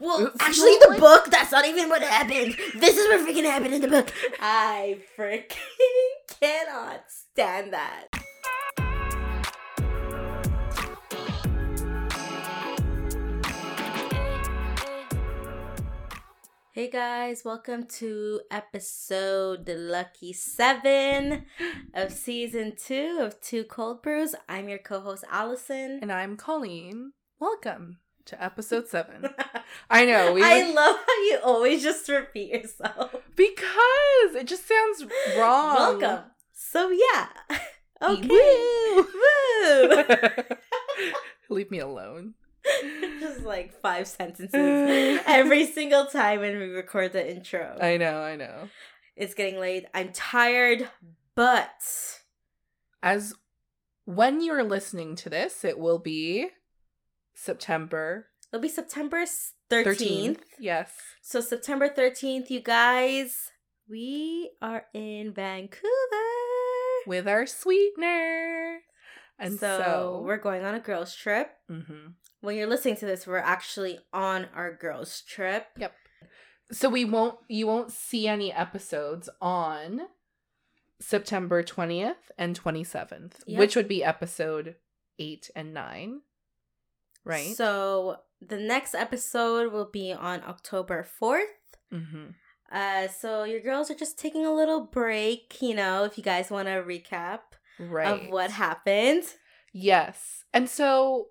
Well, It's actually, the book, that's not even what happened. This is what freaking happened in the book. I freaking cannot stand that. Hey guys, welcome to episode the lucky seven of season two of Two Cold Brews. I'm your co-host Allison. And I'm Colleen. Welcome to episode seven. I know we I love how you always just repeat yourself. because it just sounds wrong. Welcome. So yeah. Okay. Woo! Woo. Leave me alone. just like five sentences every single time when we record the intro. I know, I know. it's getting late. I'm tired, but As when you're listening to this, it will be September it'll be September 13th. 13th. Yes. So September 13th, you guys, we are in Vancouver. With our sweetener. And so, so, we're going on a girls trip. Mhm. When you're listening to this, we're actually on our girls trip. Yep. So we won't you won't see any episodes on September 20th and 27th, Yep. which would be episode 8 and 9. Right? So the next episode will be on October 4th. mhm. Uh, so your girls are just taking a little break, you know, if you guys want to recap Right. of what happened. Yes. And so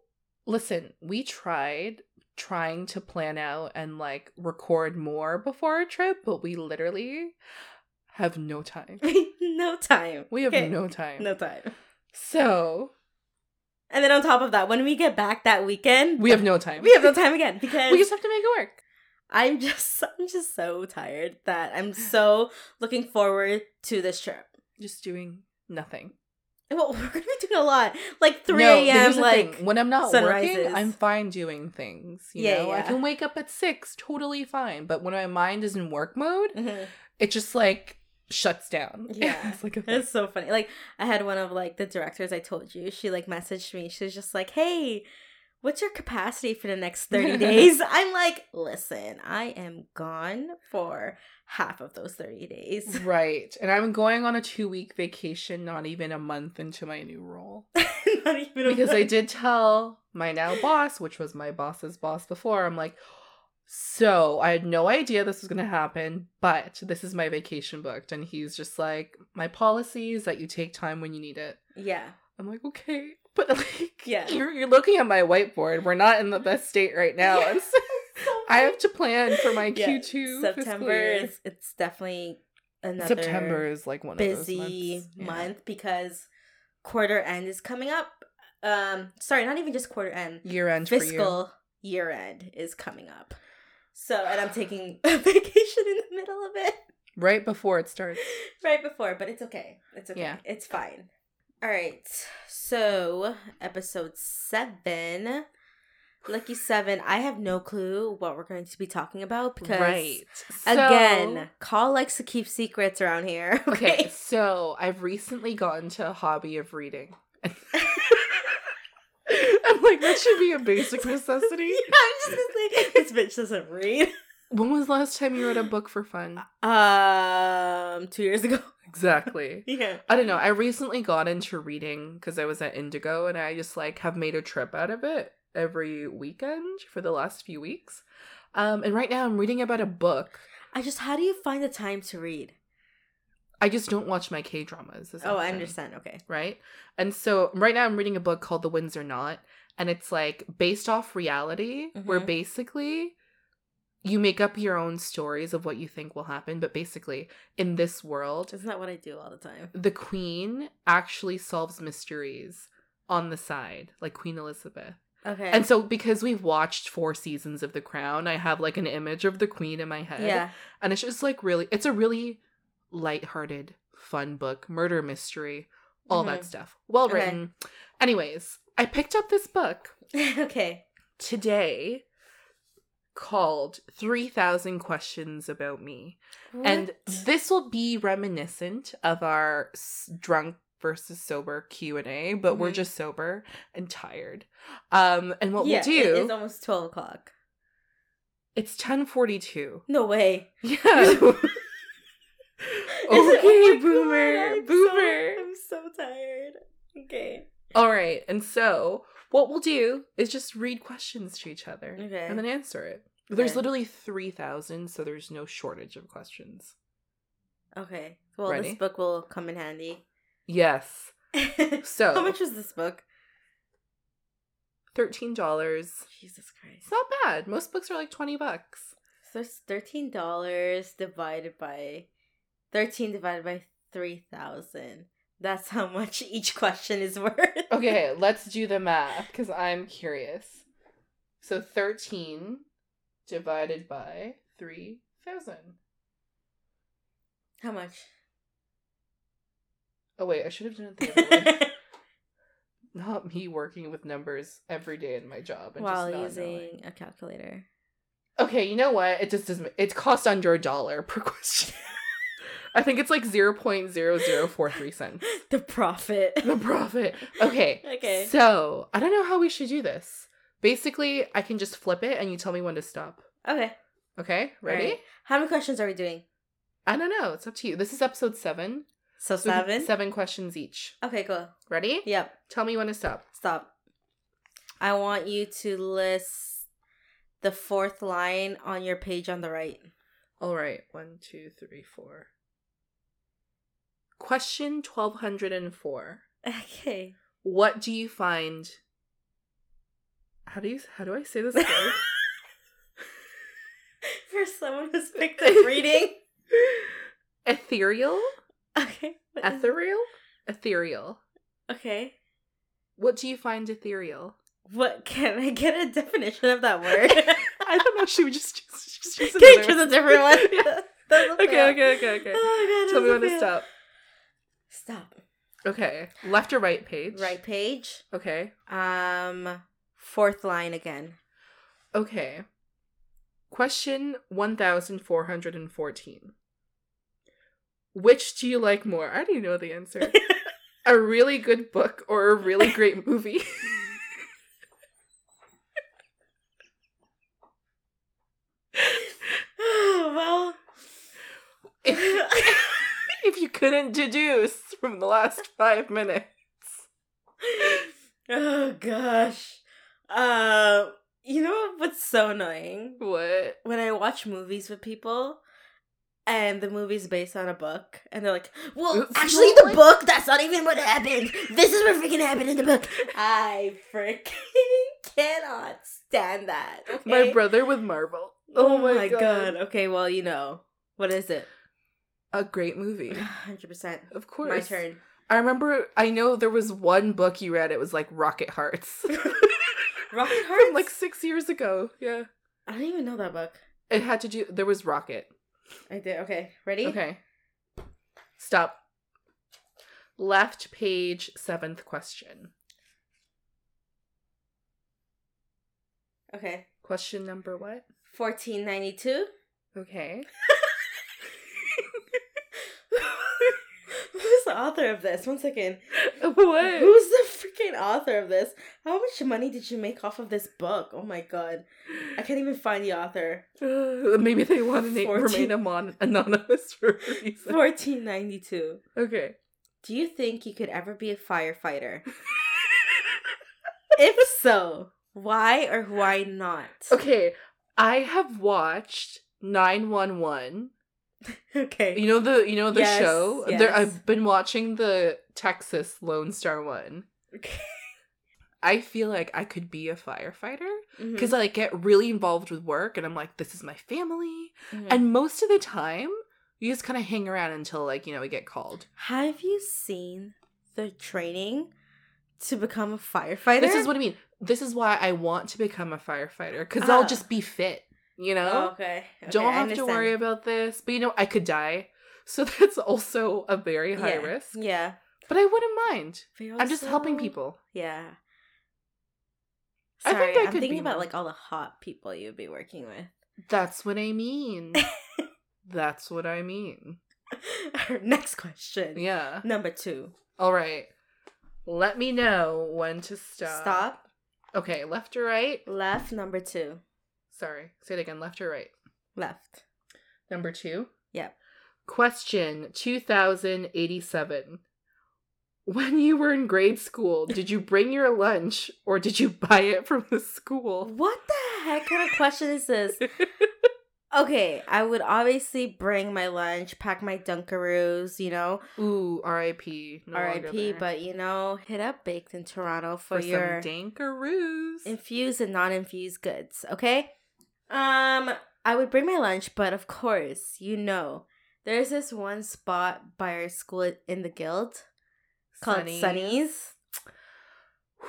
listen, we tried trying to plan out and like record more before our trip, but we literally have no time. no time. We have Okay. no time. No time. So, And then on top of that, when we get back that weekend, we have no time. we have no time again because We just have to make it work. I'm just I'm just so tired that I'm so looking forward to this trip. Just doing nothing. Well, we're gonna be doing a lot, like three No, a.m. Like thing. when I'm not sunrises. working, I'm fine doing things. You Yeah, know, I can wake up at six, totally fine. But when my mind is in work mode, Mhm. it just like shuts down. Yeah. it's like thing. It's so funny. Like I had one of like the directors I told you. She like messaged me. She was just like, "Hey, what's your capacity for the next 30 days?" I'm like, "Listen, I am gone for half of those 30 days." right. And I'm going on a two week vacation, not even a month into my new role. Not even a Because I did tell my now boss, which was my boss's boss before, I'm like, so I had no idea this was going to happen, but this is my vacation booked. And he's just like, my policy is that you take time when you need it. Yeah. I'm like, okay. But like, Yeah. you're, you're looking at my whiteboard. We're not in the best state right now. Yeah. So I have to plan for my Yeah, Q2. fiscal September is it's definitely another September is like one busy. Yeah. month because quarter end is coming up. Um sorry, not even just quarter end. Year end fiscal year end is coming up. So, and I'm taking a vacation in the middle of it Right before it starts. right before, but it's okay. It's okay. Yeah. It's fine. All right. So, episode seven, Lucky Seven. I have no clue what we're going to be talking about because, right. again, So- Call likes to keep secrets around here. Okay, Okay. so I've recently gotten to a hobby of reading. I'm like, that should be a basic necessity. I'm just gonna say this bitch doesn't read. When was the last time you read a book for fun? Um, two years ago. Exactly. Yeah. I don't know. I recently got into reading because I was at Indigo and I just like have made a trip out of it every weekend for the last few weeks. Um, and right now I'm reading about a book. I just, how do you find the time to read? I just don't watch my K dramas. Oh, I understand. Okay. right? And so right now I'm reading a book called The Windsor Knot, and it's like based off reality, where Mhm. basically you make up your own stories of what you think will happen, but basically in this world, Isn't that what I do all the time? the queen actually solves mysteries on the side, like Queen Elizabeth. Okay. And so because we've watched four seasons of The Crown, I have like an image of the queen in my head. yeah. And it's just like really it's a really light-hearted fun book, murder mystery, all that Mhm. stuff. Well Okay. written. Anyways, I picked up this book okay. today called 3000 Questions About Me. And this will be reminiscent of our s- drunk versus sober Q&A, but we're Mhm. just sober and tired. Um and what yeah, we'll do it is almost twelve o'clock. It's 1042. No way. Yeah. Oh okay, my boomer. God, I'm boomer. So, I'm so tired. Okay. All right. And so what we'll do is just read questions to each other Okay. and then answer it. There's Okay. literally 3,000, so there's no shortage of questions. Okay. Well, Ready? this book will come in handy. Yes. So- how much is this book? $13. Jesus Christ. It's not bad. Most books are like 20 bucks. So it's thirteen dollars divided by thirteen divided by three thousand. That's how much each question is worth. Okay, let's do the math because I'm curious. So 13 divided by 3,000. How much? Oh, wait, I should have done it the other way. Not me working with numbers every day in my job. And While using knowing. a calculator. Okay, you know what? It just doesn't. It costs under a dollar per question. I think it's like 0.0043 cents. The profit. The profit. Okay. Okay. So, I don't know how we should do this. Basically, I can just flip it and you tell me when to stop. Okay. Okay? Ready? Alright. How many questions are we doing? I don't know. It's up to you. This is episode seven. So So seven. Seven questions each. Okay, cool. Ready? Yep. Tell me when to stop. Stop. I want you to list the fourth line on your page on the right. All right. One, two, three, four. Question 1204. Okay. What do you find? How do you how do I say this word? For someone who's picked up reading. Ethereal? Okay. what is- Ethereal? Ethereal. Okay. What do you find ethereal? What can I get a definition of that word? I don't know. Should we just choose, just choose another choose a different one? Yeah. Doesn't Okay, okay, okay, okay. Oh god. Tell me when to stop. Stop. Okay. Left or right page? Right page. Okay. Um fourth line again. Okay. Question 1414. Which do you like more? I don't know the answer. a really good book or a really great movie? well if, if you couldn't deduce from the last five minutes. Oh gosh. Uh you know what's so annoying? What? When I watch movies with people and the movie's based on a book and they're like, Well, It's actually the book, that's not even what happened. This is what freaking happened in the book. I freaking cannot stand that. Okay? My brother with Marvel. Oh, my, god. Okay, well, you know. What is it? A great movie. Hundred percent. Of course. My turn. I remember I know there was one book you read, it was like Rocket Hearts. Rocket Hearts? From like six years ago. Yeah. I don't even know that book. It had to do there was Rocket. I did. Okay, ready? Okay. Stop. Left page, seventh question. Okay. Question number what? Fourteen ninety two. Okay. Who's the author of this? One second. what? Who's the freaking author of this? How much money did you make off of this book? Oh my god. I can't even find the author. Uh, maybe they want to name, 14. remain amon- anonymous for a reason. Fourteen ninety two. Okay. Do you think you could ever be a firefighter? if so, why or why not? Okay. I have watched 911 Okay. You know the you know the Yes, show. There. I've been watching the Texas Lone Star one. Okay. I feel like I could be a firefighter because I like get really involved with work, and I'm like, this is my family. mhm. And most of the time, you just kind of hang around until like you know we get called. have you seen the training to become a firefighter? This is what I mean. This is why I want to become a firefighter because Ah. I'll just be fit. You know, Oh, okay. okay. don't have to worry about this. But you know, I could die, so that's also a very high yeah. risk. Yeah. But I wouldn't mind. But I'm just helping people. Yeah. I Sorry, think I I'm could thinking be about like all the hot people you'd be working with. That's what I mean. That's what I mean. Our next question. Yeah. Number two. All right. Let me know when to stop. Stop. Okay, left or right? Left. Number two. Sorry. Say it again. Left or right? Left. Number two. Yep. Question 2087. When you were in grade school, did you bring your lunch or did you buy it from the school? What the heck kind of question is this? Okay, I would obviously bring my lunch, pack my Dunkaroos, you know, Ooh, R.I.P. No RIP, but you know, hit up Baked in Toronto for, for your some dankaroos. infused and non-infused goods, okay? Um, I would bring my lunch, but of course, you know, there's this one spot by our school in the guild called Sunny's. Sunny's.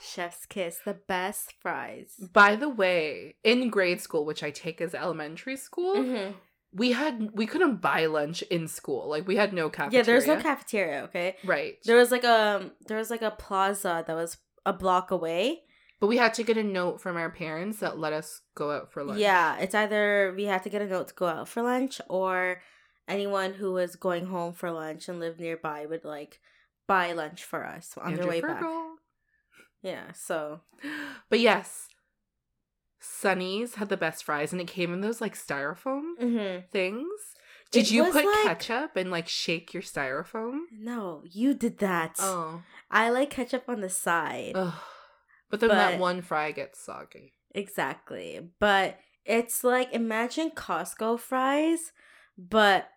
Chef's kiss, the best fries. By the way, in grade school, which I take as elementary school, Mhm. we had we couldn't buy lunch in school. Like we had no cafeteria. Yeah, there's no cafeteria, okay? right. There was like a there was like a plaza that was a block away. But we had to get a note from our parents that let us go out for lunch. Yeah, it's either we had to get a note to go out for lunch or anyone who was going home for lunch and lived nearby would like buy lunch for us on their Andrew way back. Yeah, so But yes, Sunny's had the best fries, and it came in those like styrofoam mhm. things. Did It you put like- ketchup and like shake your styrofoam? no, you did that. Oh, I like ketchup on the side. Ugh. But then But- that one fry gets soggy. Exactly. But it's like imagine Costco fries, but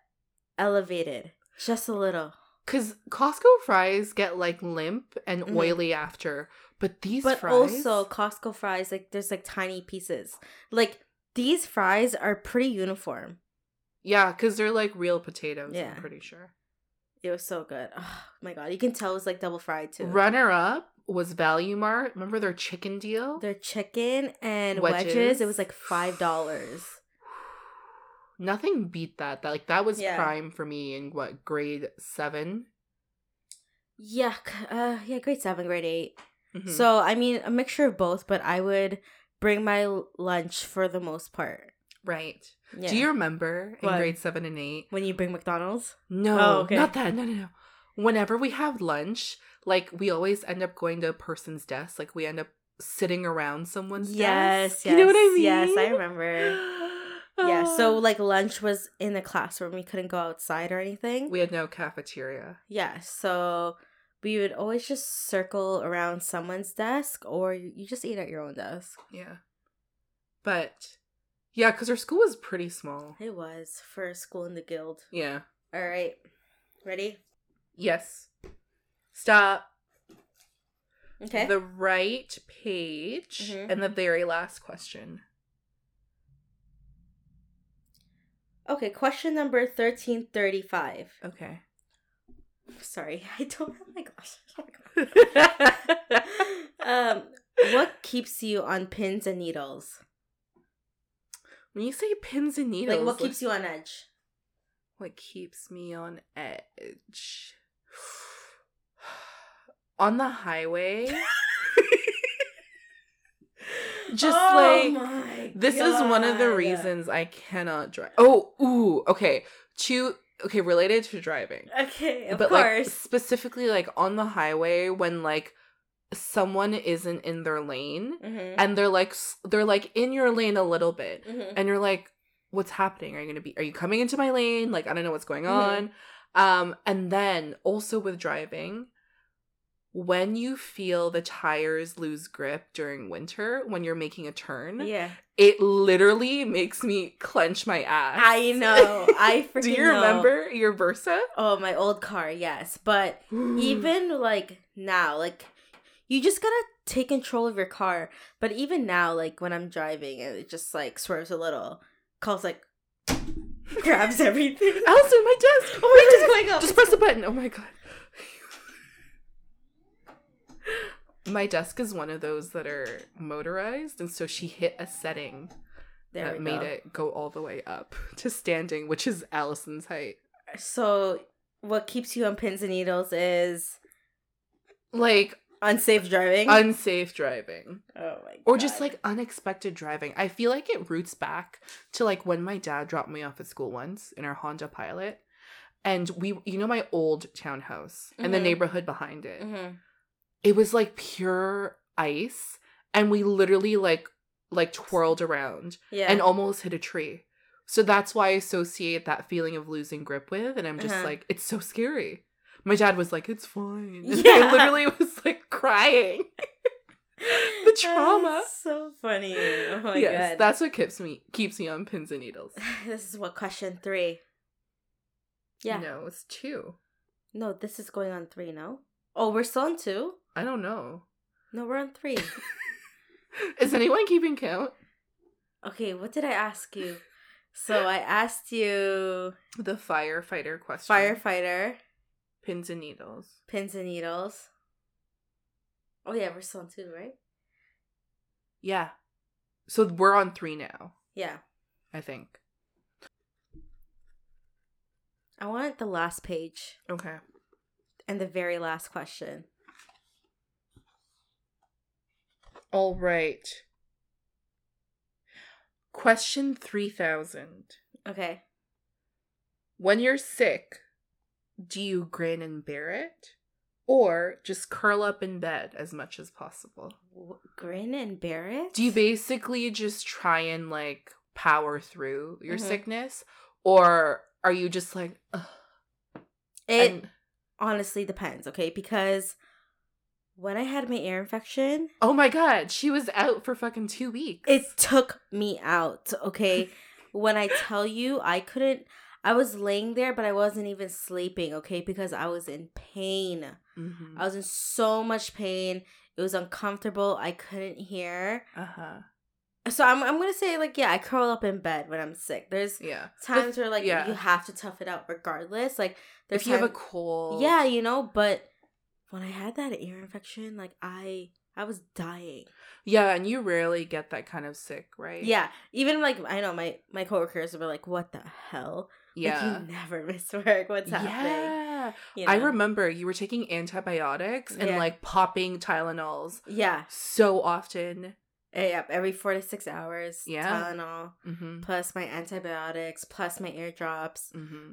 elevated just a little. Cause Costco fries get like limp and Mhm. oily after, but these but fries, also Costco fries, like there's like tiny pieces. Like these fries are pretty uniform. yeah, cause they're like real potatoes. Yeah. I'm pretty sure. It was so good. Oh my god, you can tell it was like double fried too. Runner up was Value Mart. Remember their chicken deal? Their chicken and wedges. Wedges. it was like five dollars. Nothing beat that. That like that was Yeah. prime for me in what grade seven. Yeah, uh, yeah, grade seven, grade 8 Mhm. So I mean, a mixture of both, but I would bring my lunch for the most part. right. Yeah. Do you remember in grade seven and eight? when you bring McDonald's? No, Oh, okay. not that. No, no, no. Whenever we have lunch, like we always end up going to a person's desk. Like we end up sitting around someone's Yes, desk. yes, You know what I mean? yes, I remember. Yeah, so Ah. like lunch was in the classroom. We couldn't go outside or anything. we had no cafeteria. yeah, so we would always just circle around someone's desk or you you just eat at your own desk. Yeah. But yeah, because our school was pretty small. It was for school in the guild. Yeah. All right. Ready? Yes. Stop. Okay. The right page Mhm. and the very last question. okay, question number 1335. Okay. Sorry, I don't have my glasses. um, what keeps you on pins and needles? when you say pins and needles, Like what keeps you on edge? what keeps me on edge? On the highway. Just Oh like this is one of the reasons I cannot drive. Oh, ooh, okay. Two okay, related to driving. Okay, of but like course. specifically like on the highway when like someone isn't in their lane Mhm. and they're like they're like in your lane a little bit Mhm. and you're like what's happening are you going to be are you coming into my lane like i don't know what's going Mhm. on um and then also with driving when you feel the tires lose grip during winter when you're making a turn Yeah, it literally makes me clench my ass I know. I freaking do you know. remember your versa Oh, my old car, yes. But even like now, like you just gotta take control of your car. But even now, like when I'm driving and it just like swerves a little, calls like grabs everything. Allison, my desk. Oh my God, oh my God. Just press the button. Oh my god. My desk is one of those that are motorized, and so she hit a setting There that made go. it go all the way up to standing, which is Allison's height. So, what keeps you on pins and needles is Like unsafe driving. unsafe driving. oh my God. Or just like unexpected driving. I feel like it roots back to like when my dad dropped me off at school once in our Honda Pilot. And we, you know, my old townhouse and the Mhm. neighborhood behind it. Mhm. It was like pure ice and we literally like like twirled around Yeah. and almost hit a tree. So that's why I associate that feeling of losing grip with. And I'm just Uh-huh. like, it's so scary. My dad was like, it's fine. And Yeah. I literally was like crying. the trauma. That's so funny. Oh my yes, god. that's what keeps me keeps me on pins and needles. this is what question three. Yeah. No, it's two. No, this is going on three, no? Oh, we're still on two? I don't know. No, we're on three. Is anyone keeping count? okay, what did I ask you? So I asked you The firefighter question. firefighter, Pins and needles. pins and needles. Oh yeah, we're still on two, right? Yeah. So we're on three now, Yeah. I think. I want the last page Okay. and the very last question. All right. Question 3000. Okay. When you're sick, do you grin and bear it? Or just curl up in bed as much as possible? W- Grin and bear it? Do you basically just try and like power through your Mhm. sickness? Or are you just like, Ugh, It and- honestly depends, okay? Because when I had my ear infection, oh my god, she was out for fucking two weeks. it took me out, okay? when I tell you I couldn't I was laying there but I wasn't even sleeping, okay? Because I was in pain. Mhm. I was in so much pain. It was uncomfortable. I couldn't hear. uh-huh. So I'm I'm going to say like yeah, I curl up in bed when I'm sick. There's Yeah. times where like yeah. you have to tough it out regardless. Like there's if you have a cold. Yeah, you know, but when I had that ear infection, like I I was dying. Yeah, and you rarely get that kind of sick, right? Yeah, even like I know my my coworkers were like, "What the hell? Yeah. like, you never miss work. What's happening?" Yeah. You I remember you were taking antibiotics and Yeah. like popping Tylenols Yeah, so often. Eh, yep. Every four to six hours. Yeah. Tylenol Mm-hmm. plus my antibiotics plus my ear drops. Mm-hmm.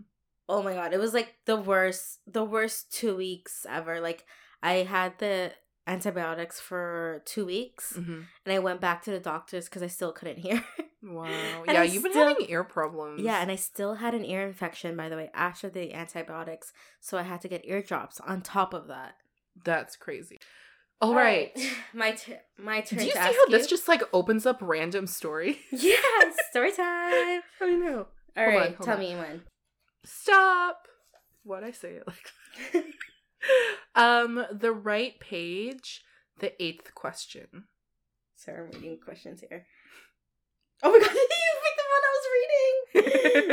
Oh my god, it was like the worst, the worst two weeks ever. Like I had the antibiotics for two weeks, Mm-hmm. and I went back to the doctors because I still couldn't hear. Wow. Yeah, I you've been still- having ear problems. Yeah, and I still had an ear infection, by the way, after the antibiotics. So I had to get ear drops on top of that. that's crazy. All right. my t- my turn. Do you see how this just like opens up random story? Yeah, story time. I know. All Hold right, on, tell on. me one. Stop. what'd I say it like Um, the right page, the eighth question. Sorry, I'm reading questions here. Oh my god, you picked the one I was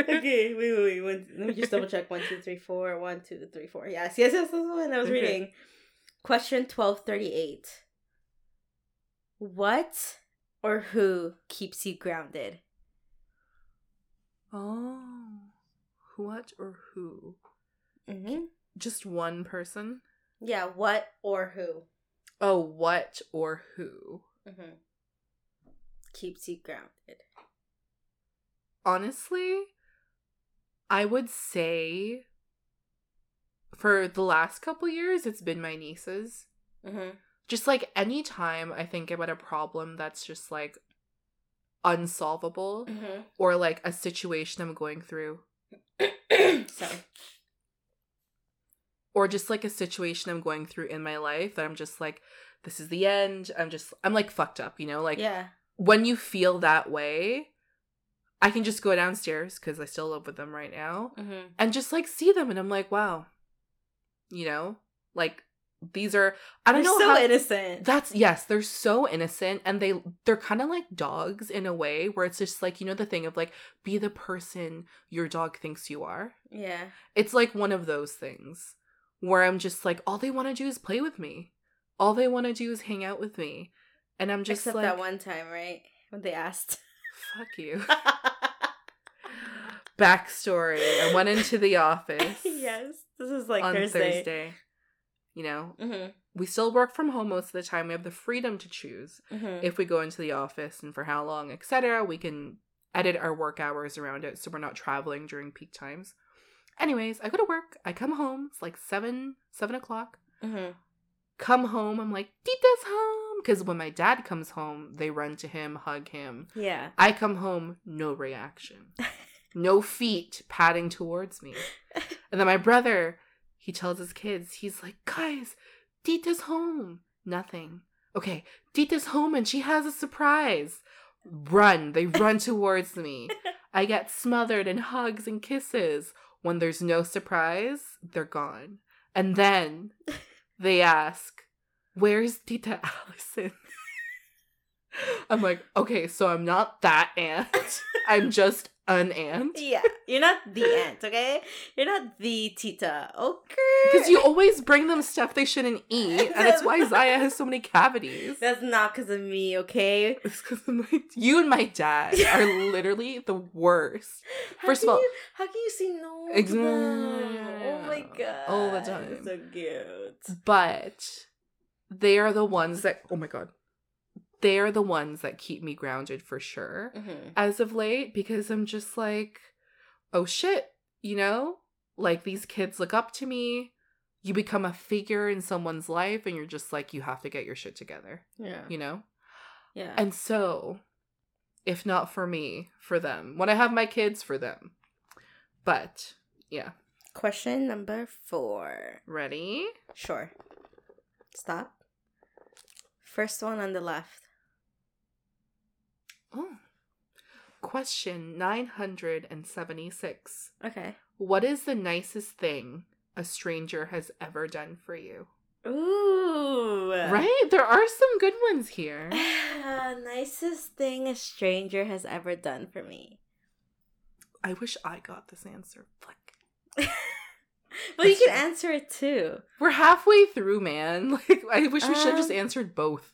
reading. okay, wait, wait, wait. One, let me just double check. One, two, three, four. One, two, three, four. Yes, yes, yes. That's the one I was Okay. reading. Question twelve thirty eight. What or who keeps you grounded? Oh. What or who? Mm-hmm. Just one person? Yeah, what or who Oh, what or who? mm-hmm. keeps you grounded? Honestly, I would say for the last couple years, it's been my nieces. Mm-hmm. Just like anytime I think about a problem that's just like unsolvable Mm-hmm. or like a situation I'm going through Sorry. or just like a situation I'm going through in my life that I'm just like, this is the end. I'm just, I'm like fucked up, you know? Like, yeah. when you feel that way, I can just go downstairs because I still live with them right now Mm-hmm. and just like see them. And I'm like, wow, you know, like these are, I don't They're know so how. innocent. That's yes, they're so innocent and they they're kind of like dogs in a way where it's just like you know the thing of like be the person your dog thinks you are. yeah. It's like one of those things where I'm just like, all they want to do is play with me. All they want to do is hang out with me. And I'm just Except like, that one time, right? When they asked. fuck you. Backstory I went into the office yes. This is like on Thursday. Thursday. You know, Mm-hmm. we still work from home most of the time. We have the freedom to choose Mm-hmm. if we go into the office and for how long, etc. We can edit our work hours around it so we're not traveling during peak times. Anyways, I go to work. I come home. It's like seven, seven o'clock. mm-hmm. Come home. I'm like, Tita's home. because when my dad comes home, they run to him, hug him. Yeah. I come home, no reaction, no feet padding towards me. And then my brother, he tells his kids, he's like, guys, Tita's home. Nothing. Okay, Tita's home and she has a surprise. Run. They run towards me. I get smothered in hugs and kisses. When there's no surprise, they're gone. And then they ask, Where's Tita Allison? I'm like, okay, so I'm not that aunt. I'm just an aunt. Yeah. You're not the aunt, okay? You're not the tita. Okay. Because you always bring them stuff they shouldn't eat, and it's why Zaya has so many cavities. That's not because of me, okay? It's because my you and my dad are literally the worst. How First of all- you- how can you say no? to Ex- Oh my oh, god. All the time. So cute. But they are the ones that oh my god. They are the ones that keep me grounded for sure Mm-hmm. as of late because I'm just like, oh shit, you know? Like these kids look up to me. You become a figure in someone's life and you're just like, you have to get your shit together, Yeah. you know? Yeah. And so, if not for me, for them. When I have my kids, for them. But, yeah. Question number four. Ready? Sure. Stop. First one on the left. Oh. Question 976. Okay. What is the nicest thing a stranger has ever done for you? Ooh. Right? There are some good ones here. Nicest thing a stranger has ever done for me. I wish I got this answer. Fuck. well, you can true. answer it too. We're halfway through, man. Like I wish we should have just Um, answered both.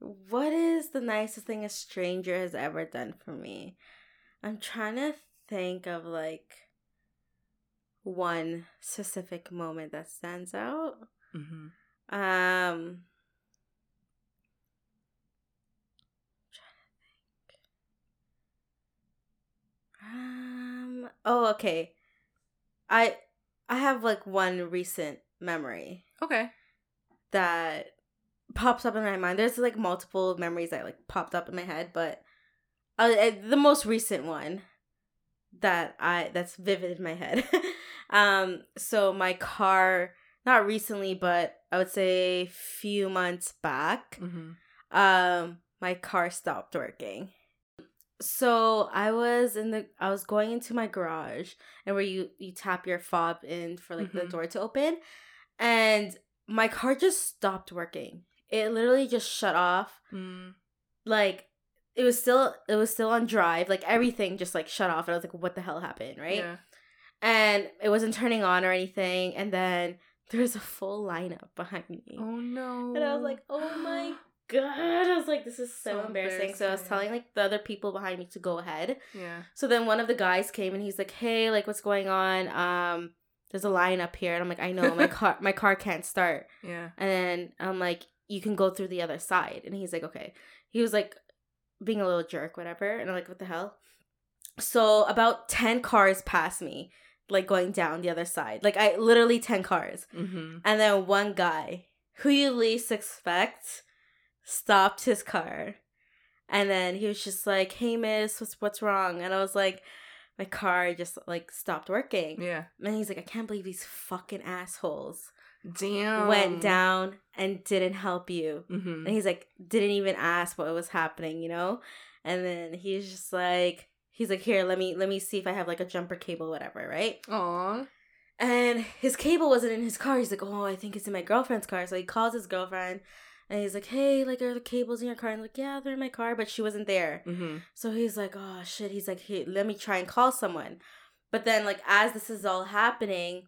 What is the nicest thing a stranger has ever done for me? I'm trying to think of like one specific moment that stands out. hmm Um Um oh okay. I I have like one recent memory Okay. that pops up in my mind. There's like multiple memories that like popped up in my head, but uh, uh, the most recent one that I that's vivid in my head. um, so my car, not recently, but I would say a few months back, hmm um, my car stopped working. So I was in the I was going into my garage and where you you tap your fob in for like the Mhm. door to open and my car just stopped working. It literally just shut off. Mm. Like it was still it was still on drive. Like everything just like shut off and I was like what the hell happened, right? Yeah. And it wasn't turning on or anything and then there was a full lineup behind me. Oh no. And I was like, oh my god. I was like, this is so, So embarrassing. So I was telling like the other people behind me to go ahead. Yeah. So then one of the guys came and he's like, hey, like what's going on? Um, there's a line up here. And I'm like, I know, my car my car can't start. Yeah. And then I'm like, you can go through the other side. And he's like, okay. He was like being a little jerk, whatever. And I'm like, what the hell? So about 10 cars passed me, like going down the other side. Like I literally 10 cars. Mm-hmm. And then one guy who you least expect stopped his car. And then he was just like, Hey miss, what's what's wrong? And I was like, My car just like stopped working. Yeah. And he's like, I can't believe these fucking assholes Damn. went down and didn't help you. Mm-hmm. And he's like, didn't even ask what was happening, you know? And then he's just like he's like, Here, let me let me see if I have like a jumper cable, whatever, right? Aw. And his cable wasn't in his car. He's like, oh, I think it's in my girlfriend's car. So he calls his girlfriend and he's like, hey, like, are the cables in your car? And I'm like, yeah, they're in my car, but she wasn't there. Mm-hmm. So he's like, oh, shit. He's like, hey, let me try and call someone. But then, like, as this is all happening,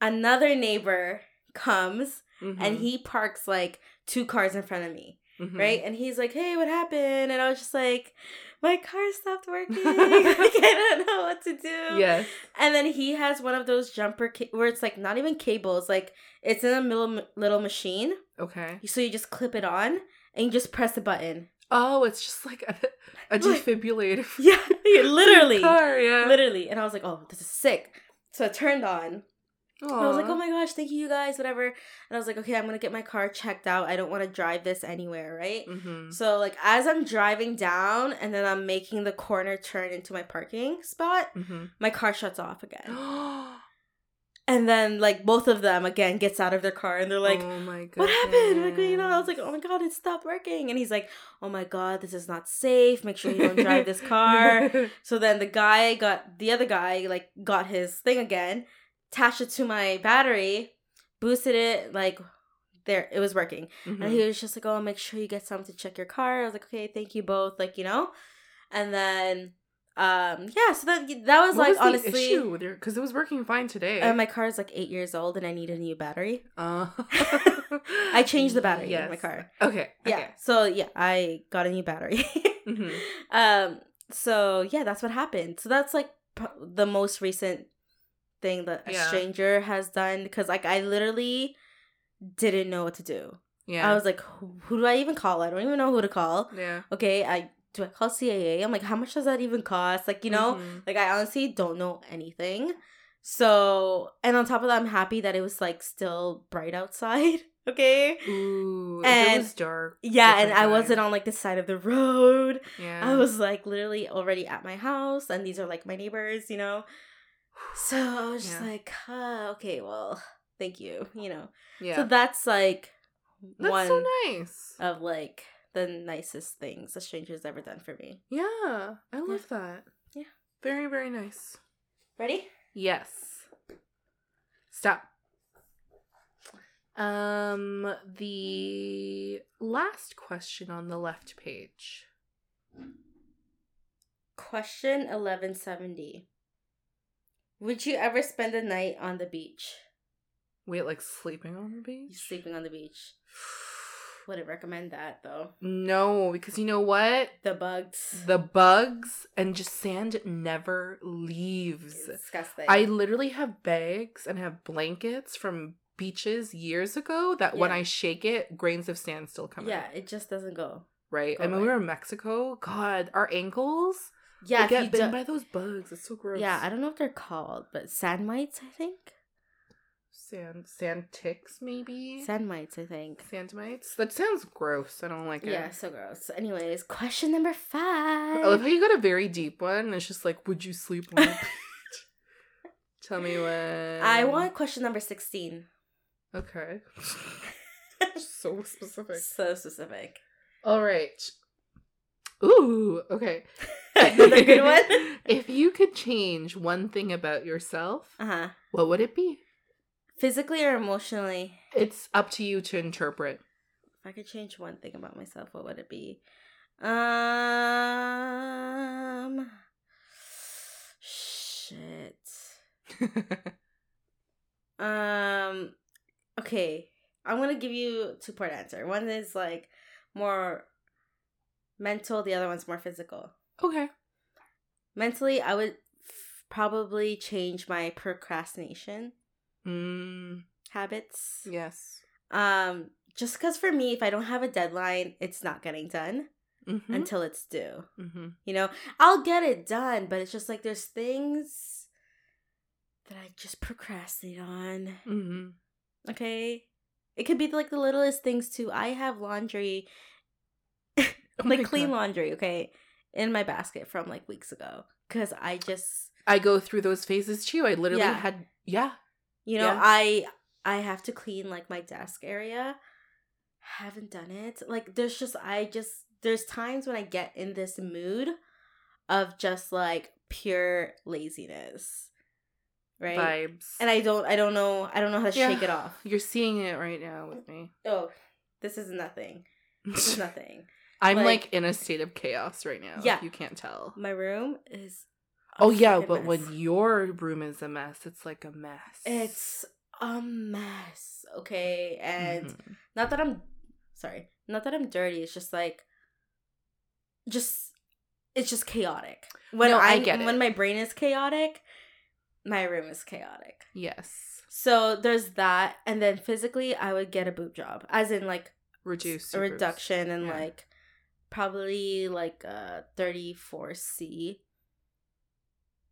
another neighbor comes Mm-hmm. and he parks like two cars in front of me, Mhm. right? And he's like, hey, what happened? And I was just like, my car stopped working. like, I don't know what to do. Yes. And then he has one of those jumper ca- where it's like not even cables, like it's in a little little machine. Okay. So you just clip it on and you just press the button. Oh, it's just like a, a defibrillator. Yeah, literally, car, yeah. literally. And I was like, oh, this is sick. So it turned on, I was like, oh my gosh, thank you, you guys, whatever. And I was like, okay, I'm gonna get my car checked out. I don't want to drive this anywhere, right? Mm-hmm. So like as I'm driving down and then I'm making the corner turn into my parking spot, Mm-hmm. my car shuts off again. And then like both of them again gets out of their car and they're like, oh my god, what happened? Like, you know, I was like, oh my god, it stopped working. And he's like, oh my god, this is not safe. Make sure you don't drive this car. So then the guy got the other guy like got his thing again, attached it to my battery, boosted it like there it was working. Mhm. And he was just like, "Oh, make sure you get some to check your car." I was like, "Okay, thank you both." Like, you know. And then um yeah, so that that was What like the honestly issue with your because it was working fine today. and my car is like 8 years old and I need a new battery. uh, I changed the battery in my car. Okay. Yeah. okay. So yeah, I got a new battery. Mhm. um so yeah, that's what happened. So that's like p- the most recent thing that a Yeah. stranger has done cuz like I literally didn't know what to do. Yeah. I was like, who, do I even call? I don't even know who to call. yeah. Okay, I do I call CAA? I'm like, how much does that even cost? Like, you know, Mhm. like I honestly don't know anything. So, and on top of that, I'm happy that it was like still bright outside. Okay. Ooh, if it And- was dark. Yeah, and I wasn't on like the side of the road. Yeah. I was like literally already at my house, and these are like my neighbors, you know. So I was just Yeah. like, huh, okay, well, thank you, you know. Yeah. So that's like That's one so nice. of like the nicest things a stranger's ever done for me. yeah, I love that. Yeah. Very very nice. Ready? Yes. Stop. Um, the last question on the left page. Question 1170. Would you ever spend a night on the beach? Wait, like sleeping on the beach? Sleeping on the beach. Wouldn't recommend that though. No, because you know what? The bugs. The bugs and just sand never leaves. Disgusting. I literally have bags and have blankets from beaches years ago that when I shake it, grains of sand still come yeah, out. Yeah, it just doesn't go. Right? go and when we were in Mexico, God, our ankles Yeah, they get you bitten by those bugs. It's so gross. yeah, I don't know what they're called, but sand mites, I think. sand sand ticks maybe. Sand mites, I think. Sand mites. That sounds gross. I don't like it. Yeah, so gross. Anyways, question number five. I love how you got a very deep one. It's just like, would you sleep on beach? Tell me when. I want question number 16. Okay. so specific. so specific. All right. Ooh, okay. Another good one. if you could change one thing about yourself, Uh huh. what would it be? Physically or emotionally? It's up to you to interpret. If I could change one thing about myself, what would it be? Um. Shit. Um. Okay, I'm gonna give you two part answer. One is like more mental. The other one's more physical. Okay. Mentally, I would f- probably change my procrastination Mm, habits. yes. Um, just because for me, if I don't have a deadline, it's not getting done Mm-hmm. until it's due. mm-hmm. You know, I'll get it done, but it's just like there's things that I just procrastinate on. Mm-hmm. Okay, it could be like the littlest things too. I have laundry, Oh like clean God. laundry. Okay, in my basket from like weeks ago because I just I go through those phases too. I literally Yeah. had, yeah. You know, Yeah. I I have to clean like my desk area. Haven't done it. Like there's just I just there's times when I get in this mood of just like pure laziness. Right? Vibes. And I don't I don't know I don't know how to Yeah. shake it off. You're seeing it right now with me. Oh, this is nothing. This is nothing. I'm like, like- in a state of chaos right now. Yeah. You can't tell. My room is Oh yeah, but mess. when your room is a mess, it's like a mess. it's a mess, okay? And Mhm. not that I'm sorry, not that I'm dirty. It's just like, just it's just chaotic. When No, I get it. when my brain is chaotic, my room is chaotic. yes, So there's that, and then physically, I would get a boob job, as in like reduce a your boobs. reduction and Yeah. like probably like a 34C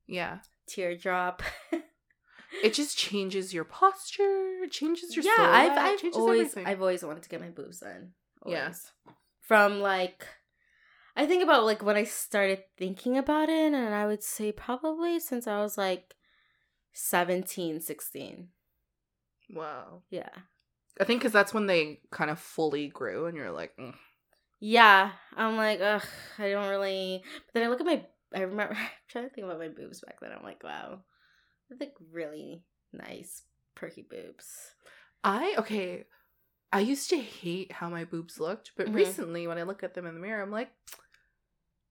Yeah. teardrop. it just changes your posture, it changes your yeah, silhouette, I've I've changes always everything. I've always wanted to get my boobs done. Yeah. Always. From like I think about like when I started thinking about it and I would say probably since I was like 17, 16. wow. Yeah. I think because that's when they kind of fully grew, and you're like, mm. Yeah. I'm like, ugh, I don't really but then I look at my I remember I'm trying to think about my boobs back then. I'm like, wow. I think really nice, perky boobs. I okay. I used to hate how my boobs looked, but Mhm. recently when I look at them in the mirror, I'm like,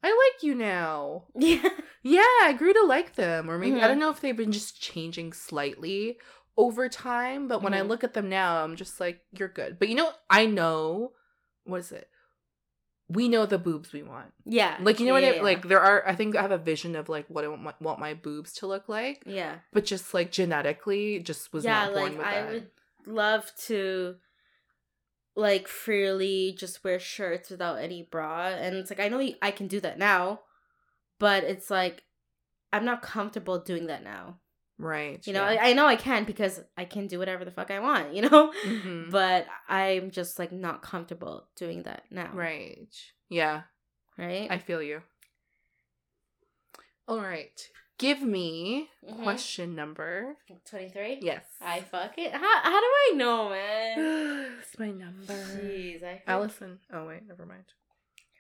I like you now. Yeah. Yeah, I grew to like them. Or maybe I Mhm. don't know if they've been just changing slightly over time, but when I Mhm. look at them now, I'm just like, you're good. But you know, I know what is it? We know the boobs we want. Yeah. Like you know what yeah, I yeah. like there are I think I have a vision of like what I want my, want my boobs to look like, Yeah. but just like genetically just was yeah, not born like with I that. would love to like freely just wear shirts without any bra and it's like I know I can do that now, but it's like I'm not comfortable doing that now. Right. You know, yeah. I, I know I can because I can do whatever the fuck I want, you know? Mhm. But I'm just like not comfortable doing that now. Right. Yeah, Right? I feel you. All right. Give me Mhm. question number. 23? Yes. I fuck it. How, how do I know, man? it's my number. Jeez, I, Allison. Oh wait, never mind.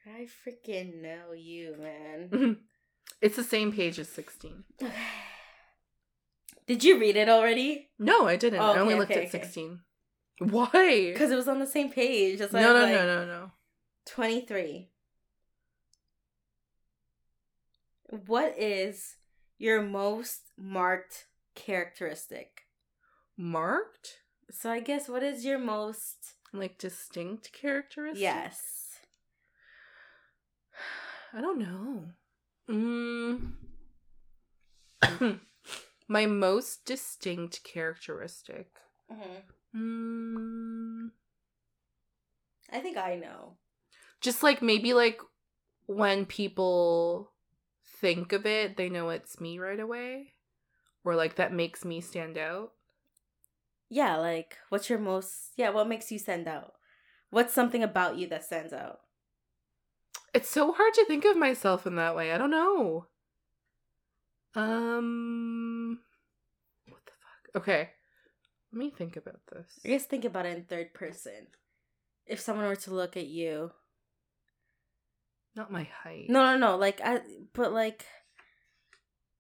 I freaking know you, man. it's the same page as 16. Okay. Did you read it already? No, I didn't. Oh, I only looked okay, at okay. 16. Why? Because it was on the same page. That's why No, no, was no, no, no. 23. What is your most marked characteristic? Marked? So I guess what is your most Like distinct characteristics? yes. I don't know. Mm. My most distinct characteristic. Mm, I think I know. just like maybe like when people think of it, they know it's me right away. Or like that makes me stand out. Yeah, like what's your most yeah, what makes you stand out? What's something about you that stands out? It's so hard to think of myself in that way. I don't know. Um what the fuck? Okay. Let me think about this. I guess think about it in third person. If someone were to look at you. Not my height. No, no, no. Like, I, but like,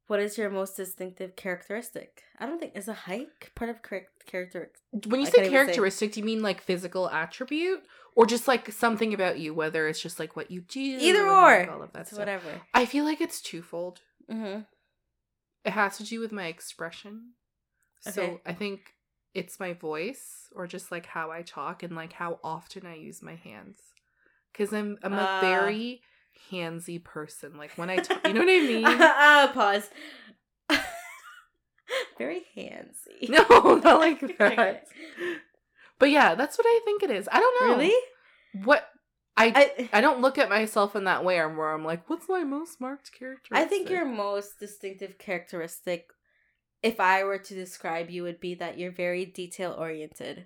what is your most distinctive characteristic? I don't think is a height part of char- character. When you I say can't say- characteristic, do you mean like physical attribute or just like something about you, whether it's just like what you do, Either or. like, all of that stuff? whatever. I feel like it's twofold. Mm-hmm. It has to do with my expression. So I think it's my voice or just like how I talk and like how often I use my hands. Cause I'm I'm a Ah. very handsy person. Like when I talk, you know what I mean? uh, pause. Very handsy. No, not like that. But yeah, that's what I think it is. I don't know. Really? What I I I don't look at myself in that way where I'm like, what's my most marked character? I think your most distinctive characteristic, if I were to describe you, would be that you're very detail oriented.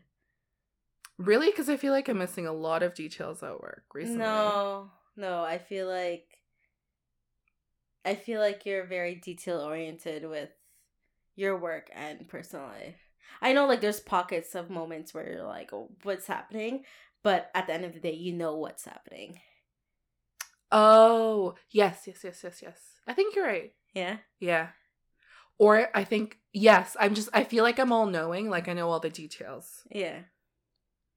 really because I feel like I'm missing a lot of details at work recently. No, no, I feel like I feel like you're very detail oriented with your work and personal life. I know like there's pockets of moments where you're like, oh, what's happening? But at the end of the day, you know what's happening. Oh yes, yes, yes, yes, yes. I think you're right. Yeah. Yeah. Or I think yes, I'm just I feel like I'm all knowing, like I know all the details. Yeah.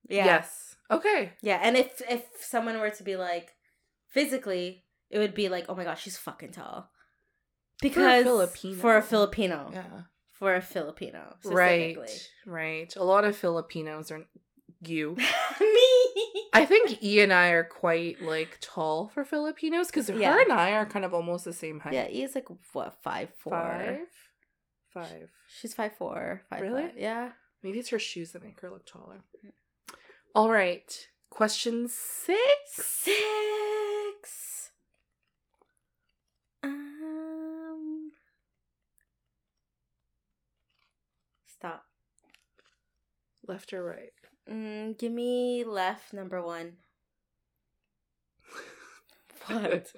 Yeah. Yes. Okay. Yeah. And if if someone were to be like physically, it would be like, oh my gosh, she's fucking tall. Because Filipino. For a Filipino. Yeah. For a Filipino. Right. Right. A lot of Filipinos are you. I think E and I are quite like tall for Filipinos because Yeah. her and I are kind of almost the same height. Yeah, E is like what five four. Five. Five. She's five four. Five Really? five. Yeah. Maybe it's her shoes that make her look taller. All right. Question six. Six. Um. Stop. Left or right? Mm, give me left number one. What?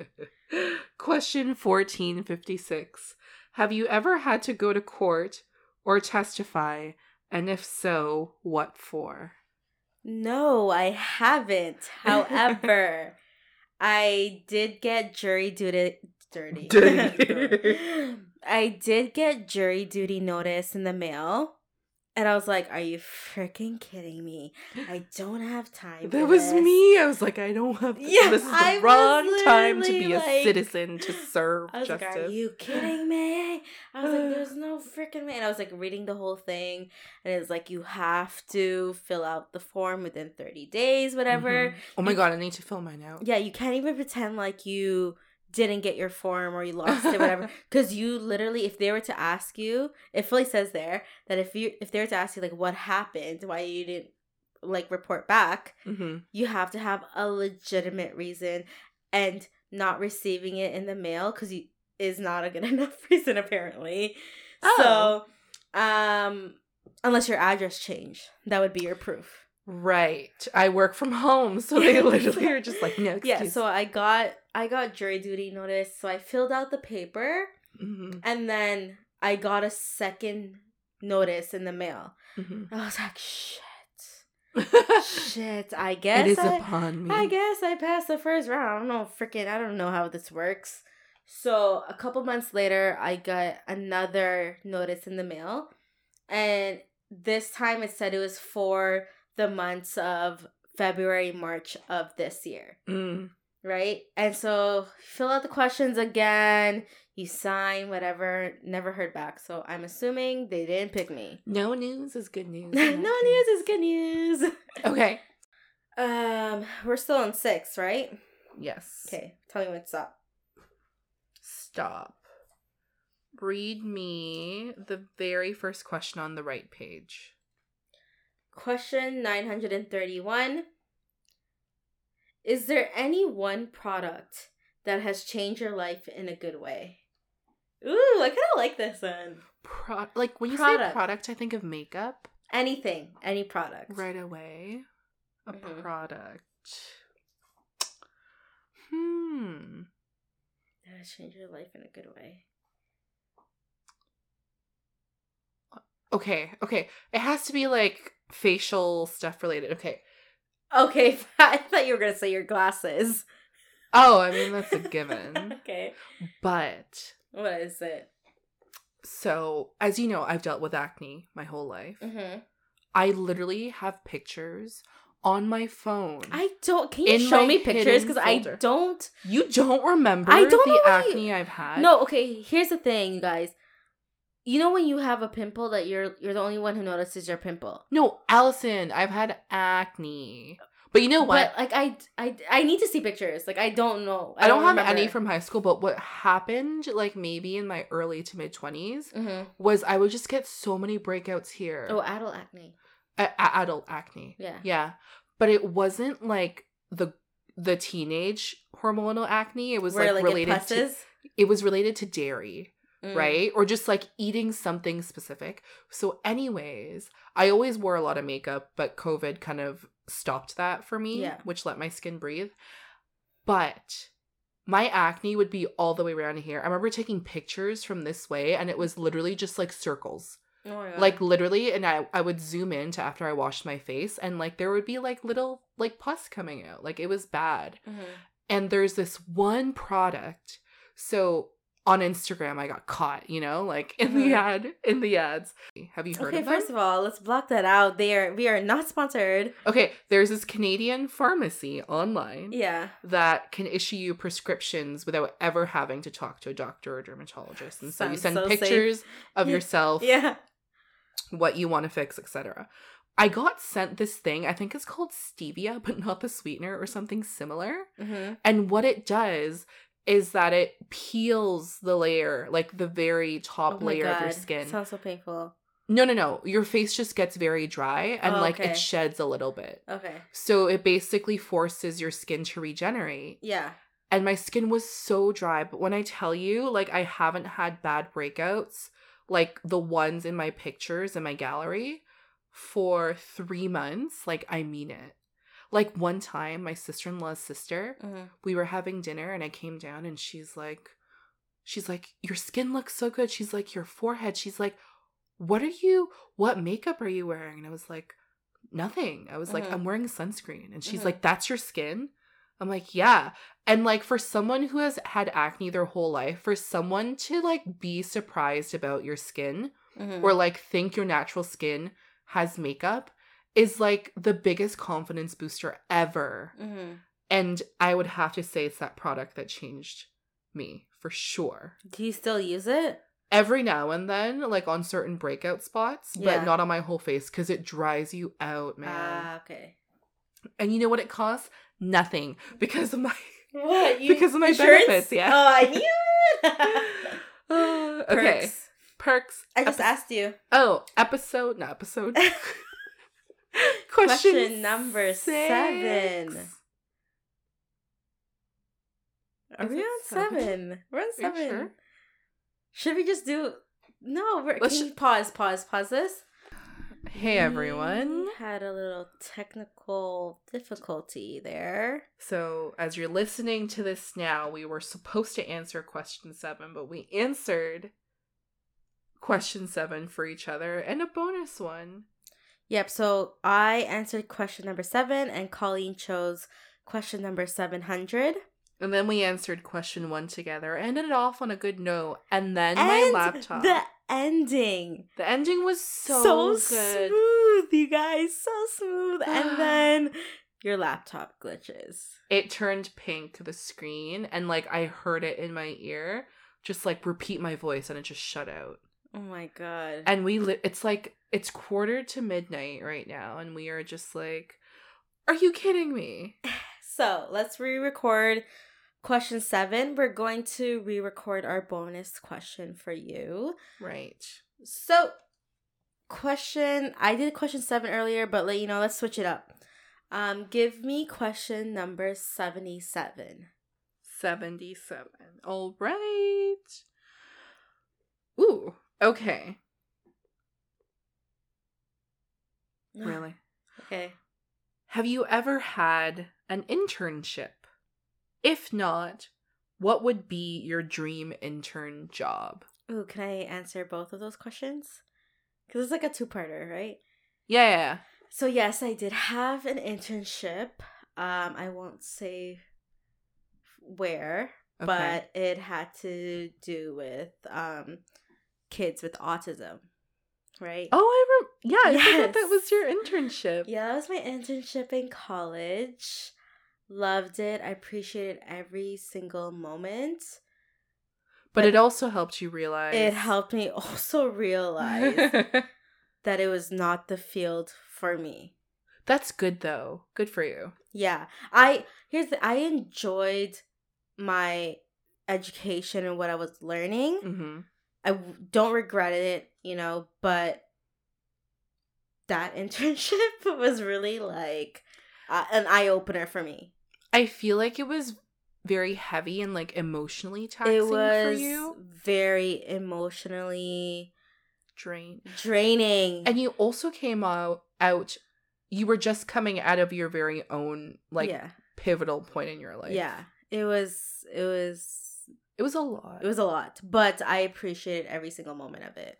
Question 1456. Have you ever had to go to court or testify? And if so, what for? No, I haven't. However, I did get jury duty. Dirty. Dirty. I did get jury duty notice in the mail. And I was like, are you freaking kidding me? I don't have time. That was this." me. I was like, I don't have. To, Yeah, this is the I wrong time to be literally a like- citizen to serve I was justice. like, "Are you kidding me?" I was like, "There's no freaking way." And I was like reading the whole thing, and it's like you have to fill out the form within 30 days, whatever. Mhm. Oh my You- god, I need to fill mine out. Yeah, you can't even pretend like you didn't get your form or you lost it, whatever. Because you literally, if they were to ask you, it fully says there that if you if they were to ask you like what happened, why you didn't like report back, hmm you have to have a legitimate reason and not receiving it in the mail because you is not a good enough reason apparently Oh. so um unless your address changed that would be your proof Right. I work from home, so they literally are just like, no, excuse. yeah so i got i got jury duty notice so i filled out the paper Mhm, and then i got a second notice in the mail mhm. i was like shit shit i guess it is I- upon me. I guess I passed the first round. I don't know, freaking, I don't know how this works. So a couple months later, I got another notice in the mail, and this time it said it was for the months of February, March of this year, Mm. right? And so fill out the questions again. You sign whatever. Never heard back. So I'm assuming they didn't pick me. No news is good news. no that news is good news. Okay. Um, we're still on six, right? Yes. Okay, tell me what's up. Stop. Read me the very first question on the right page. Question 931 Is there any one product that has changed your life in a good way? Ooh, I kind of like this one. Pro- like when you say Product. product, I think of makeup Anything, any product. right away. A Mhm. product. Hmm. That has changed your life in a good way. Okay, okay. It has to be like facial stuff related. Okay. Okay, I thought you were going to say your glasses. Oh, I mean that's a given. okay. but What is it? so, as you know, I've dealt with acne my whole life. Mm-hmm. I literally have pictures on my phone. I don't. Can you show me pictures? Because I don't. you don't remember I don't the what you- acne I've had? No, okay. Here's the thing, you guys. You know when you have a pimple that you're you're the only one who notices your pimple. No, Allison, I've had acne. But you know what? But like I I I need to see pictures. Like I don't know. I, don't, have remember. any from high school, but what happened, like maybe in my early to mid 20s, Mhm. was I would just get so many breakouts here. Oh, adult acne. A- adult acne. Yeah. Yeah. But it wasn't like the the teenage hormonal acne. It was Where like, like, related it to it was related to dairy. Mm. right? Or just like eating something specific. So, anyways, I always wore a lot of makeup, but COVID kind of stopped that for me, Yeah. which let my skin breathe. But my acne would be all the way around here. I remember taking pictures from this way, and it was literally just like circles. Oh. Like literally, and I, I would zoom in to after I washed my face, and like there would be like little like pus coming out. Like it was bad Mhm. and there's this one product so on instagram i got caught you know like in the Mhm. ad in the ads have you heard Okay, of them first of all, let's block that out. They are we are not sponsored. okay there's this canadian pharmacy online Yeah. that can issue you prescriptions without ever having to talk to a doctor or dermatologist and so you send so safe. pictures of yourself Yeah. what you want to fix etc i got sent this thing i think it's called stevia but not the sweetener or something similar Mm-hmm. And what it does is that it peels the layer, like the very top Oh layer of your skin. Sounds so painful. no, no, no. Your face just gets very dry and Oh, like okay. it sheds a little bit. Okay. So it basically forces your skin to regenerate. Yeah. And my skin was so dry. But when I tell you, like, I haven't had bad breakouts like the ones in my pictures in my gallery for three months. Like, I mean it. Like, one time, my sister in law's sister, we were having dinner and I came down and she's like, she's like, your skin looks so good. She's like, your forehead. She's like, what are you, what makeup are you wearing? And I was like, nothing. I was like, Mhm. I'm wearing sunscreen. And she's Mhm. like, that's your skin? I'm like, yeah. And like for someone who has had acne their whole life, for someone to like be surprised about your skin Mhm. or like think your natural skin has makeup is like the biggest confidence booster ever. Mhm. And I would have to say it's that product that changed me for sure. Do you still use it? Every now and then, like on certain breakout spots, but not on my whole face because it dries you out, man. Ah, okay. and you know what it costs? Nothing because of my What? you, Because of my insurance? benefits, yeah. Oh, I knew it. Uh, okay Perks. perks. I just Epi- asked you. oh episode, not episode. Question number six. seven. Are Is we on seven? seven? We're on seven. sure? Should we just do? No, we're. Let's can you pause? Pause. Pause this. Hey everyone. We had a little technical difficulty there. So, as you're listening to this now, we were supposed to answer question seven, but we answered question seven for each other and a bonus one. Yep. So I answered question number seven, and Colleen chose question number seven hundred. And then we answered question one together, ended it off on a good note. And then And my laptop. The ending. The ending was so, so good. smooth, you guys. So smooth. And then your laptop glitches. It turned pink, the screen, and like I heard it in my ear, just like repeat my voice, and it just shut out. Oh my god. And we, li- it's like, it's quarter to midnight right now, and we are just like, are you kidding me? So let's re-record question seven. We're going to re-record our bonus question for you. Right. So, question I did question seven earlier, but let you know, let's switch it up. Um, give me question number seventy-seven. 77. All right. Ooh, okay. Really? Okay. Have you ever had an internship? If not, what would be your dream intern job? Ooh, can I answer both of those questions? Because it's like a two-parter, right? Yeah, yeah, yeah. So yes, I did have an internship. Um, I won't say where, Okay. but it had to do with um kids with autism, right? Oh, I remember. yeah, I forgot that was your internship. Yeah, that was my internship in college. Loved it. I appreciated every single moment. But it also helped you realize It helped me also realize that it was not the field for me. That's good though. Good for you. Yeah. I here's the I enjoyed my education and what I was learning. hmm I don't regret it, you know, but that internship was really like uh, an eye opener for me. I feel like it was very heavy and like emotionally taxing it for you. very emotionally Drain. draining. And you also came out out you were just coming out of your very own like yeah, pivotal point in your life. yeah, it was it was It was a lot. it was a lot, but I appreciated every single moment of it.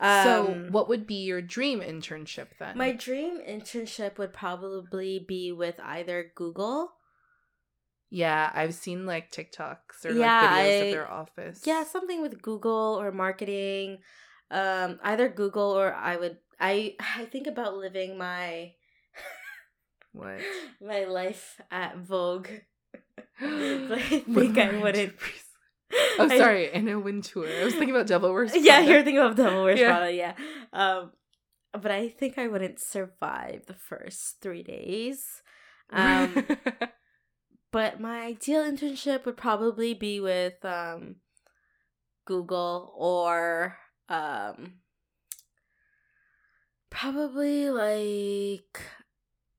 so Um, what would be your dream internship then? My dream internship would probably be with either Google. Yeah, I've seen like TikToks or Yeah, like videos I- of their office. Yeah, something with Google or marketing. Um, either Google or I would I I think about living my What? my life at Vogue. But I think I wouldn't. Oh, I- sorry, Anna Wintour. I was thinking about Devil Wears Prada. yeah, you're thinking about Devil Wears Yeah. Prada, yeah. Um, but I think I wouldn't survive the first three days. Um, but my ideal internship would probably be with um Google or um probably like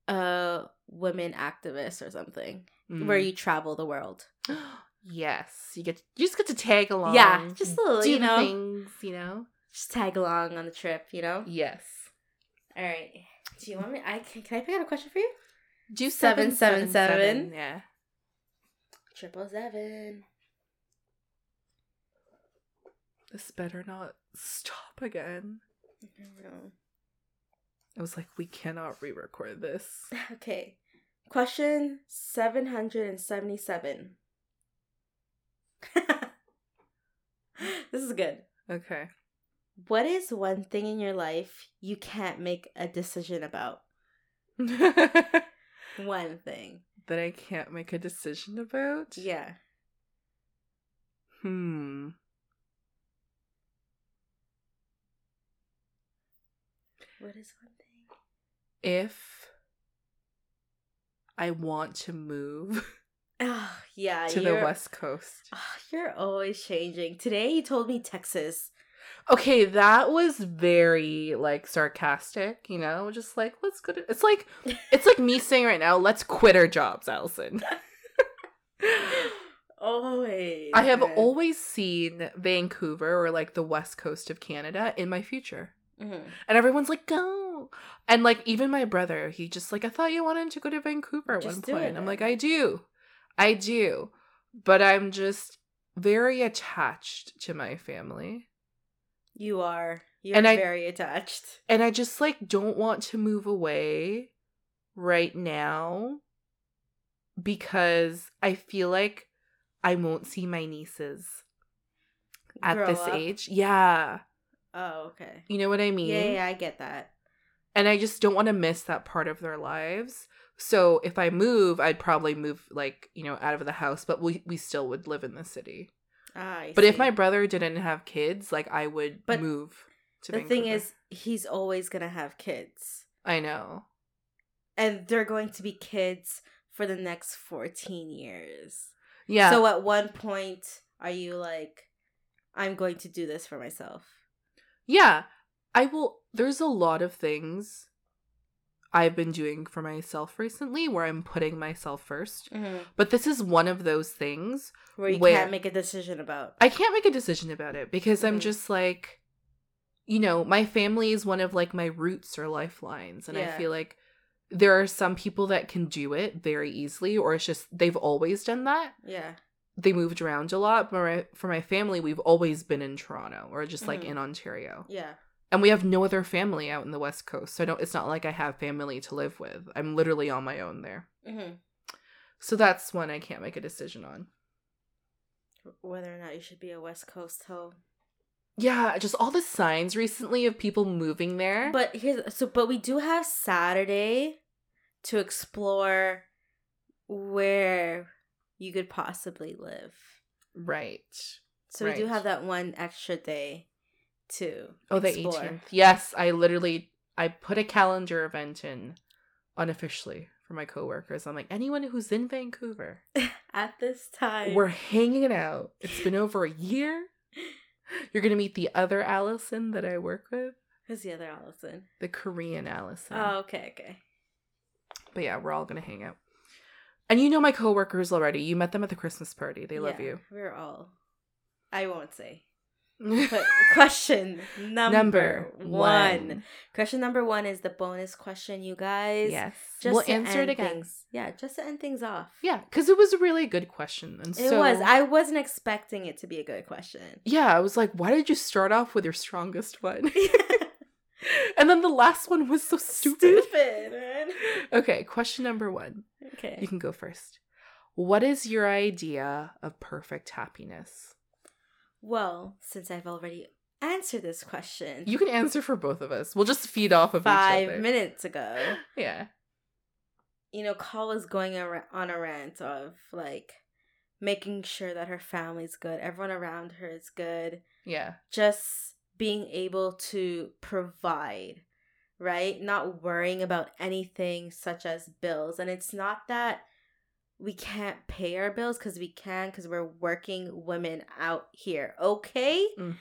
a women activist or something where Mm. you travel the world. yes, you get you just get to tag along. Yeah, just a little, you know. things, you know. just tag along on the trip, you know? Yes. All right. Do you want me? I can. Can I pick out a question for you? Do Seven, seven, seven. Yeah. Triple seven. This better not stop again. No. I was like, we cannot re-record this. Okay. Question seven hundred and seventy-seven. this is good. Okay. What is one thing in your life you can't make a decision about? One thing. That I can't make a decision about. Yeah. Hmm. What is one thing? If I want to move Oh, yeah. to the West Coast. Ah, you're always changing. Today you told me Texas. Okay, that was very like sarcastic, you know, just like let's go to it's like it's like me saying right now, let's quit our jobs, Allison. always. I have always seen Vancouver or like the west coast of Canada in my future. Mhm. And everyone's like, go. And like even my brother, he just like, I thought you wanted to go to Vancouver at Just one point. I'm like, I do. I do. But I'm just very attached to my family. You are. You're And I- very attached. And I just like don't want to move away right now because I feel like I won't see my nieces at Grow this up. age. Yeah. Oh, okay. You know what I mean? Yeah, yeah, I get that. and I just don't want to miss that part of their lives. So if I move, I'd probably move like you know out of the house, but we we still would live in the city. Ah, But if my brother didn't have kids, like I would But move. to the thing is, he's always gonna have kids, I know. and they're going to be kids for the next fourteen years. Yeah. So at one point, are you like, I'm going to do this for myself? yeah, I will. There's a lot of things I've been doing for myself recently where I'm putting myself first. But this is one of those things Where you Where- can't make a decision about. I can't make a decision about it because I'm Mhm. just like, you know, my family is one of like my roots or lifelines. And I feel like there are some people that can do it very easily, or it's just they've always done that. Yeah. They moved around a lot. But for my family, we've always been in Toronto or just like Mhm. in Ontario. Yeah. And we have no other family out in the West Coast. So I don't, it's not like I have family to live with. I'm literally on my own there. hmm So that's one I can't make a decision on. Whether or not you should be a West Coast hoe. Yeah, just all the signs recently of people moving there. But here's so but we do have Saturday to explore where you could possibly live. right. So we do have that one extra day to Oh, the 18th. Yes, I literally I put a calendar event in unofficially for my coworkers. I'm like, anyone who's in Vancouver, At this time. we're hanging out. It's been over a year. You're gonna meet the other Allison that I work with, Who's the other Allison? the Korean Allison. Oh, okay, okay. But yeah, we're all gonna hang out. And you know my coworkers already. You met them at the Christmas party. They love Yeah, We're all I won't say. But question number, Number one. one. Question number one is the bonus question, you guys. Yes. Just we'll answer it again. Things. Yeah, just to end things off. Yeah, because it was a really good question. And It so, was. I wasn't expecting it to be a good question. yeah, I was like, why did you start off with your strongest one? and then the last one was so stupid. Stupid, man. Okay, question number one. Okay. You can go first. What is your idea of perfect happiness? Well, since I've already answered this question You can answer for both of us. We'll just feed off of each five other. minutes ago, Yeah. you know, Call was going ar- on a rant of like making sure that her family's good, everyone around her is good, Yeah. just being able to provide, right? Not worrying about anything such as bills. And it's not that we can't pay our bills because we can because we're working women out here, okay? hmm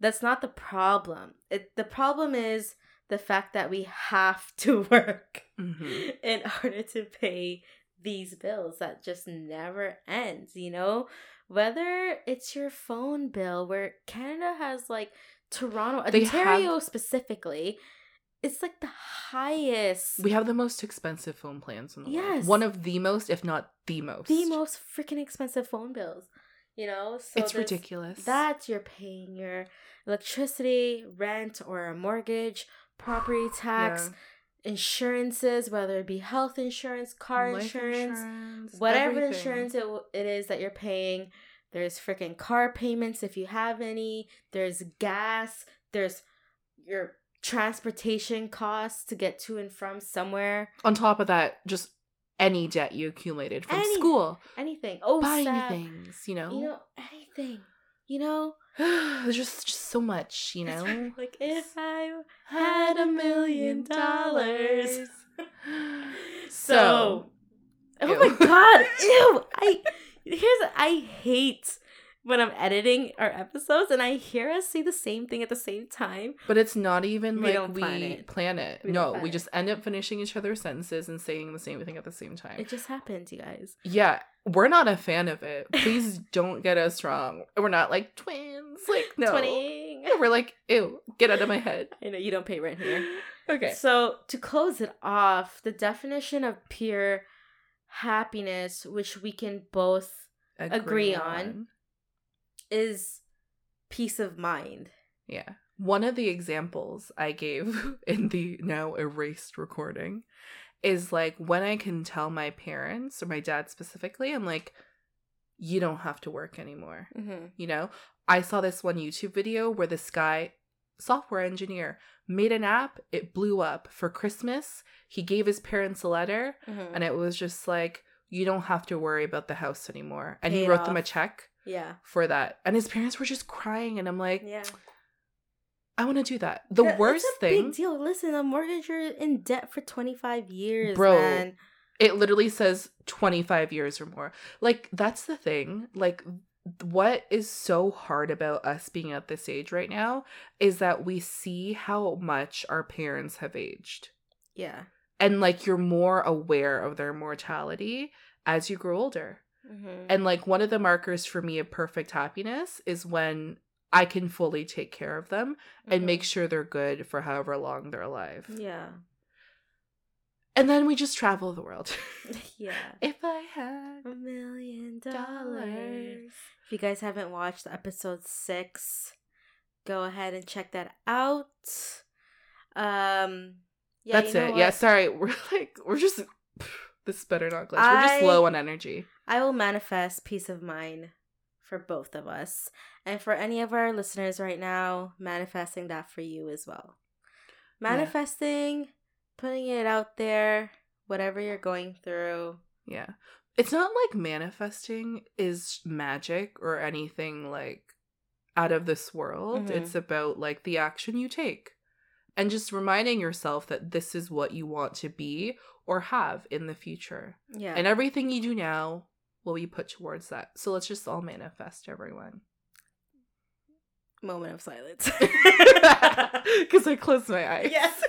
That's not the problem. It the problem is the fact that we have to work hmm in order to pay these bills that just never ends, you know? whether it's your phone bill, where Canada has like Toronto, They Ontario specifically, it's like the highest, We have the most expensive phone plans in the world. Yes. One of the most, if not the most. the most freaking expensive phone bills. You know, so it's ridiculous. That you're paying your electricity, rent, or a mortgage, property tax, insurances, whether it be health insurance, car insurance, insurance, whatever everything. insurance it, it is that you're paying. There's freaking car payments if you have any. There's gas. There's your transportation costs to get to and from somewhere. On top of that, just any debt you accumulated from Any- school, Anything. Oh, buying things, you know. You know anything. You know. There's just, just so much, you know. like if I had a million dollars. So, oh Ew. my god, ew! I here's I hate when I'm editing our episodes and I hear us say the same thing at the same time. But it's not even We like we plan it. plan it. We no, plan we it. just end up finishing each other's sentences and saying the same thing at the same time. It just happens, you guys. yeah, we're not a fan of it. Please don't get us wrong. We're not like twins. Like no, Twinning. we're like ew, get out of my head. I know you don't pay rent here. Okay. So to close it off, the definition of pure happiness, which we can both Agree on. Is peace of mind. Yeah. One of the examples I gave in the now erased recording is like when I can tell my parents or my dad specifically, I'm like, you don't have to work anymore. Mm-hmm. You know, I saw this one YouTube video where this guy, software engineer, made an app, it blew up for Christmas. He gave his parents a letter, Mm-hmm. and it was just like, you don't have to worry about the house anymore. And he Paid wrote them a check yeah. for that. And his parents were just crying, and I'm like, Yeah. I want to do that. The That- worst a thing, Big deal. Listen, a mortgage you're in debt for 25 years, Bro. man. it literally says 25 years or more. Like, that's the thing. Like, what is so hard about us being at this age right now is that we see how much our parents have aged. Yeah. And, like, you're more aware of their mortality as you grow older. Mm-hmm. And, like, one of the markers for me of perfect happiness is when I can fully take care of them and make sure they're good for however long they're alive. Mm-hmm. Yeah. And then we just travel the world. Yeah. if I had A million dollars. If you guys haven't watched episode six, go ahead and check that out. Um, yeah, That's you know it. what? Yeah, sorry. We're like we're just this better not glitch. We're just low on energy. I will manifest peace of mind for both of us. And for any of our listeners right now, manifesting that for you as well. Manifesting, putting it out there, whatever you're going through. Yeah. It's not like manifesting is magic or anything like out of this world. Mhm. It's about like the action you take and just reminding yourself that this is what you want to be or have in the future. Yeah. And everything you do now will be put towards that. So let's just all manifest, everyone. Moment of silence. Because I closed my eyes. yes.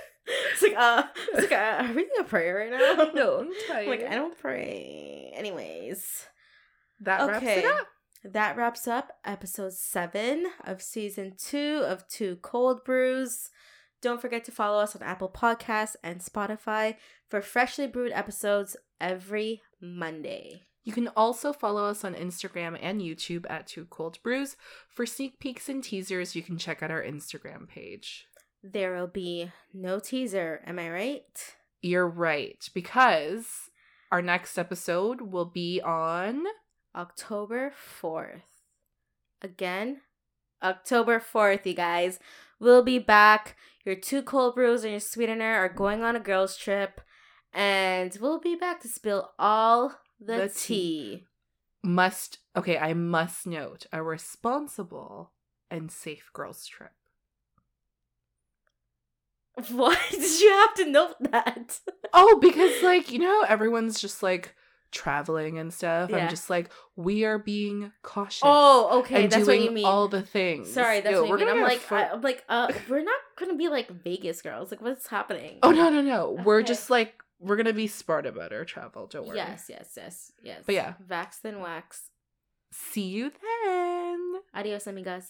It's like, uh, it's like, uh, are we doing a prayer right now? no, I'm tired. Like, I don't pray. Anyways, That wraps Okay. it up. that wraps up episode seven of season two of Two Cold Brews. Don't forget to follow us on Apple Podcasts and Spotify for freshly brewed episodes every Monday. You can also follow us on Instagram and YouTube at Two Cold Brews. For sneak peeks and teasers, you can check out our Instagram page. There will be no teaser, am I right? You're right, because our next episode will be on. October 4th. Again, October 4th, you guys. We'll be back. Your two cold brews and your sweetener are going on a girls' trip. And we'll be back to spill all the, The tea. tea. Must. Okay, I must note a responsible and safe girls' trip. Why did you have to note that? Oh, because, like, you know, everyone's just like traveling and stuff. Yeah. I'm just like, we are being cautious. Oh, okay. That's doing what you mean. all the things. Sorry, that's Yo, what you mean. gonna I'm like, fo- I, I'm like, uh, we're not gonna be like Vegas girls. Like, what's happening? Oh no no no! We're just like we're gonna be smart about our travel. Don't worry. Yes, yes, yes, yes. But yeah. Vax then wax. See you then. Adios, amigas.